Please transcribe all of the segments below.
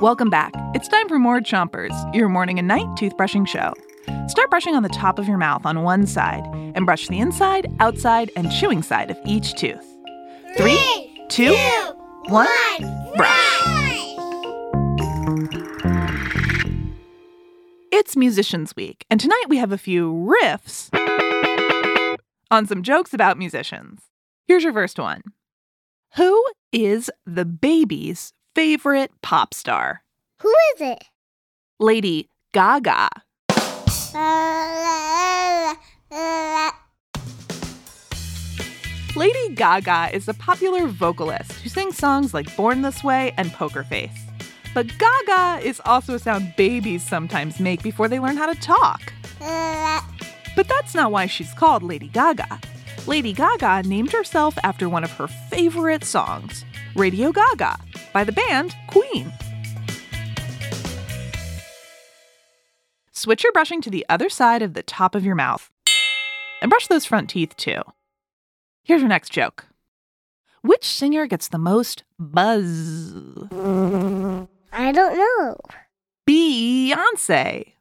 Welcome back. It's time for more Chompers, your morning and night toothbrushing show. Start brushing on the top of your mouth on one side and brush the inside, outside, and chewing side of each tooth. Three, two, one, brush. It's Musicians Week, and tonight we have a few riffs on some jokes about musicians. Here's your first one Who is the baby's favorite pop star? Who is it? Lady Gaga. Lady Gaga is a popular vocalist who sings songs like Born This Way and Poker Face. But Gaga is also a sound babies sometimes make before they learn how to talk. But that's not why she's called Lady Gaga. Lady Gaga named herself after one of her favorite songs, Radio Gaga, by the band Queen. Switch your brushing to the other side of the top of your mouth. And brush those front teeth too. Here's your next joke. Which singer gets the most buzz? I don't know. Beyonce.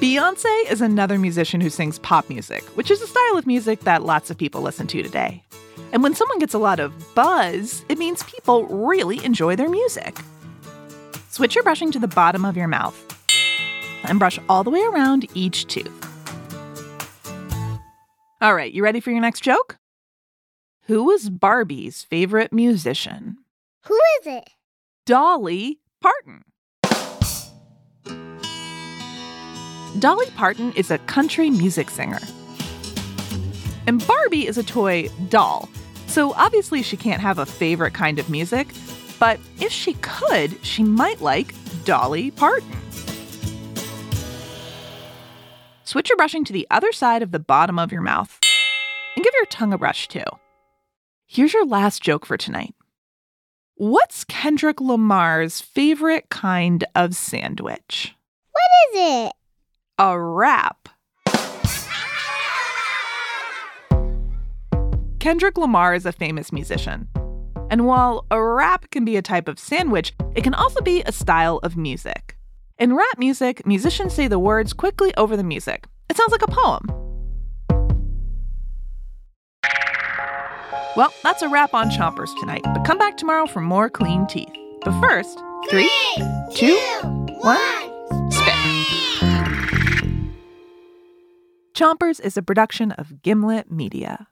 Beyonce is another musician who sings pop music, which is a style of music that lots of people listen to today. And when someone gets a lot of buzz, it means people really enjoy their music. Switch your brushing to the bottom of your mouth and brush all the way around each tooth. All right, you ready for your next joke? Who was Barbie's favorite musician? Who is it? Dolly Parton. Dolly Parton is a country music singer. And Barbie is a toy doll, so obviously she can't have a favorite kind of music, but if she could, she might like Dolly Parton. Switch your brushing to the other side of the bottom of your mouth. And give your tongue a brush too. Here's your last joke for tonight. What's Kendrick Lamar's favorite kind of sandwich? What is it? A wrap. Kendrick Lamar is a famous musician. And while a rap can be a type of sandwich, it can also be a style of music. In rap music, musicians say the words quickly over the music. It sounds like a poem. Well, that's a wrap on Chompers tonight, but come back tomorrow for more clean teeth. But first, three, two, one, spit. Chompers is a production of Gimlet Media.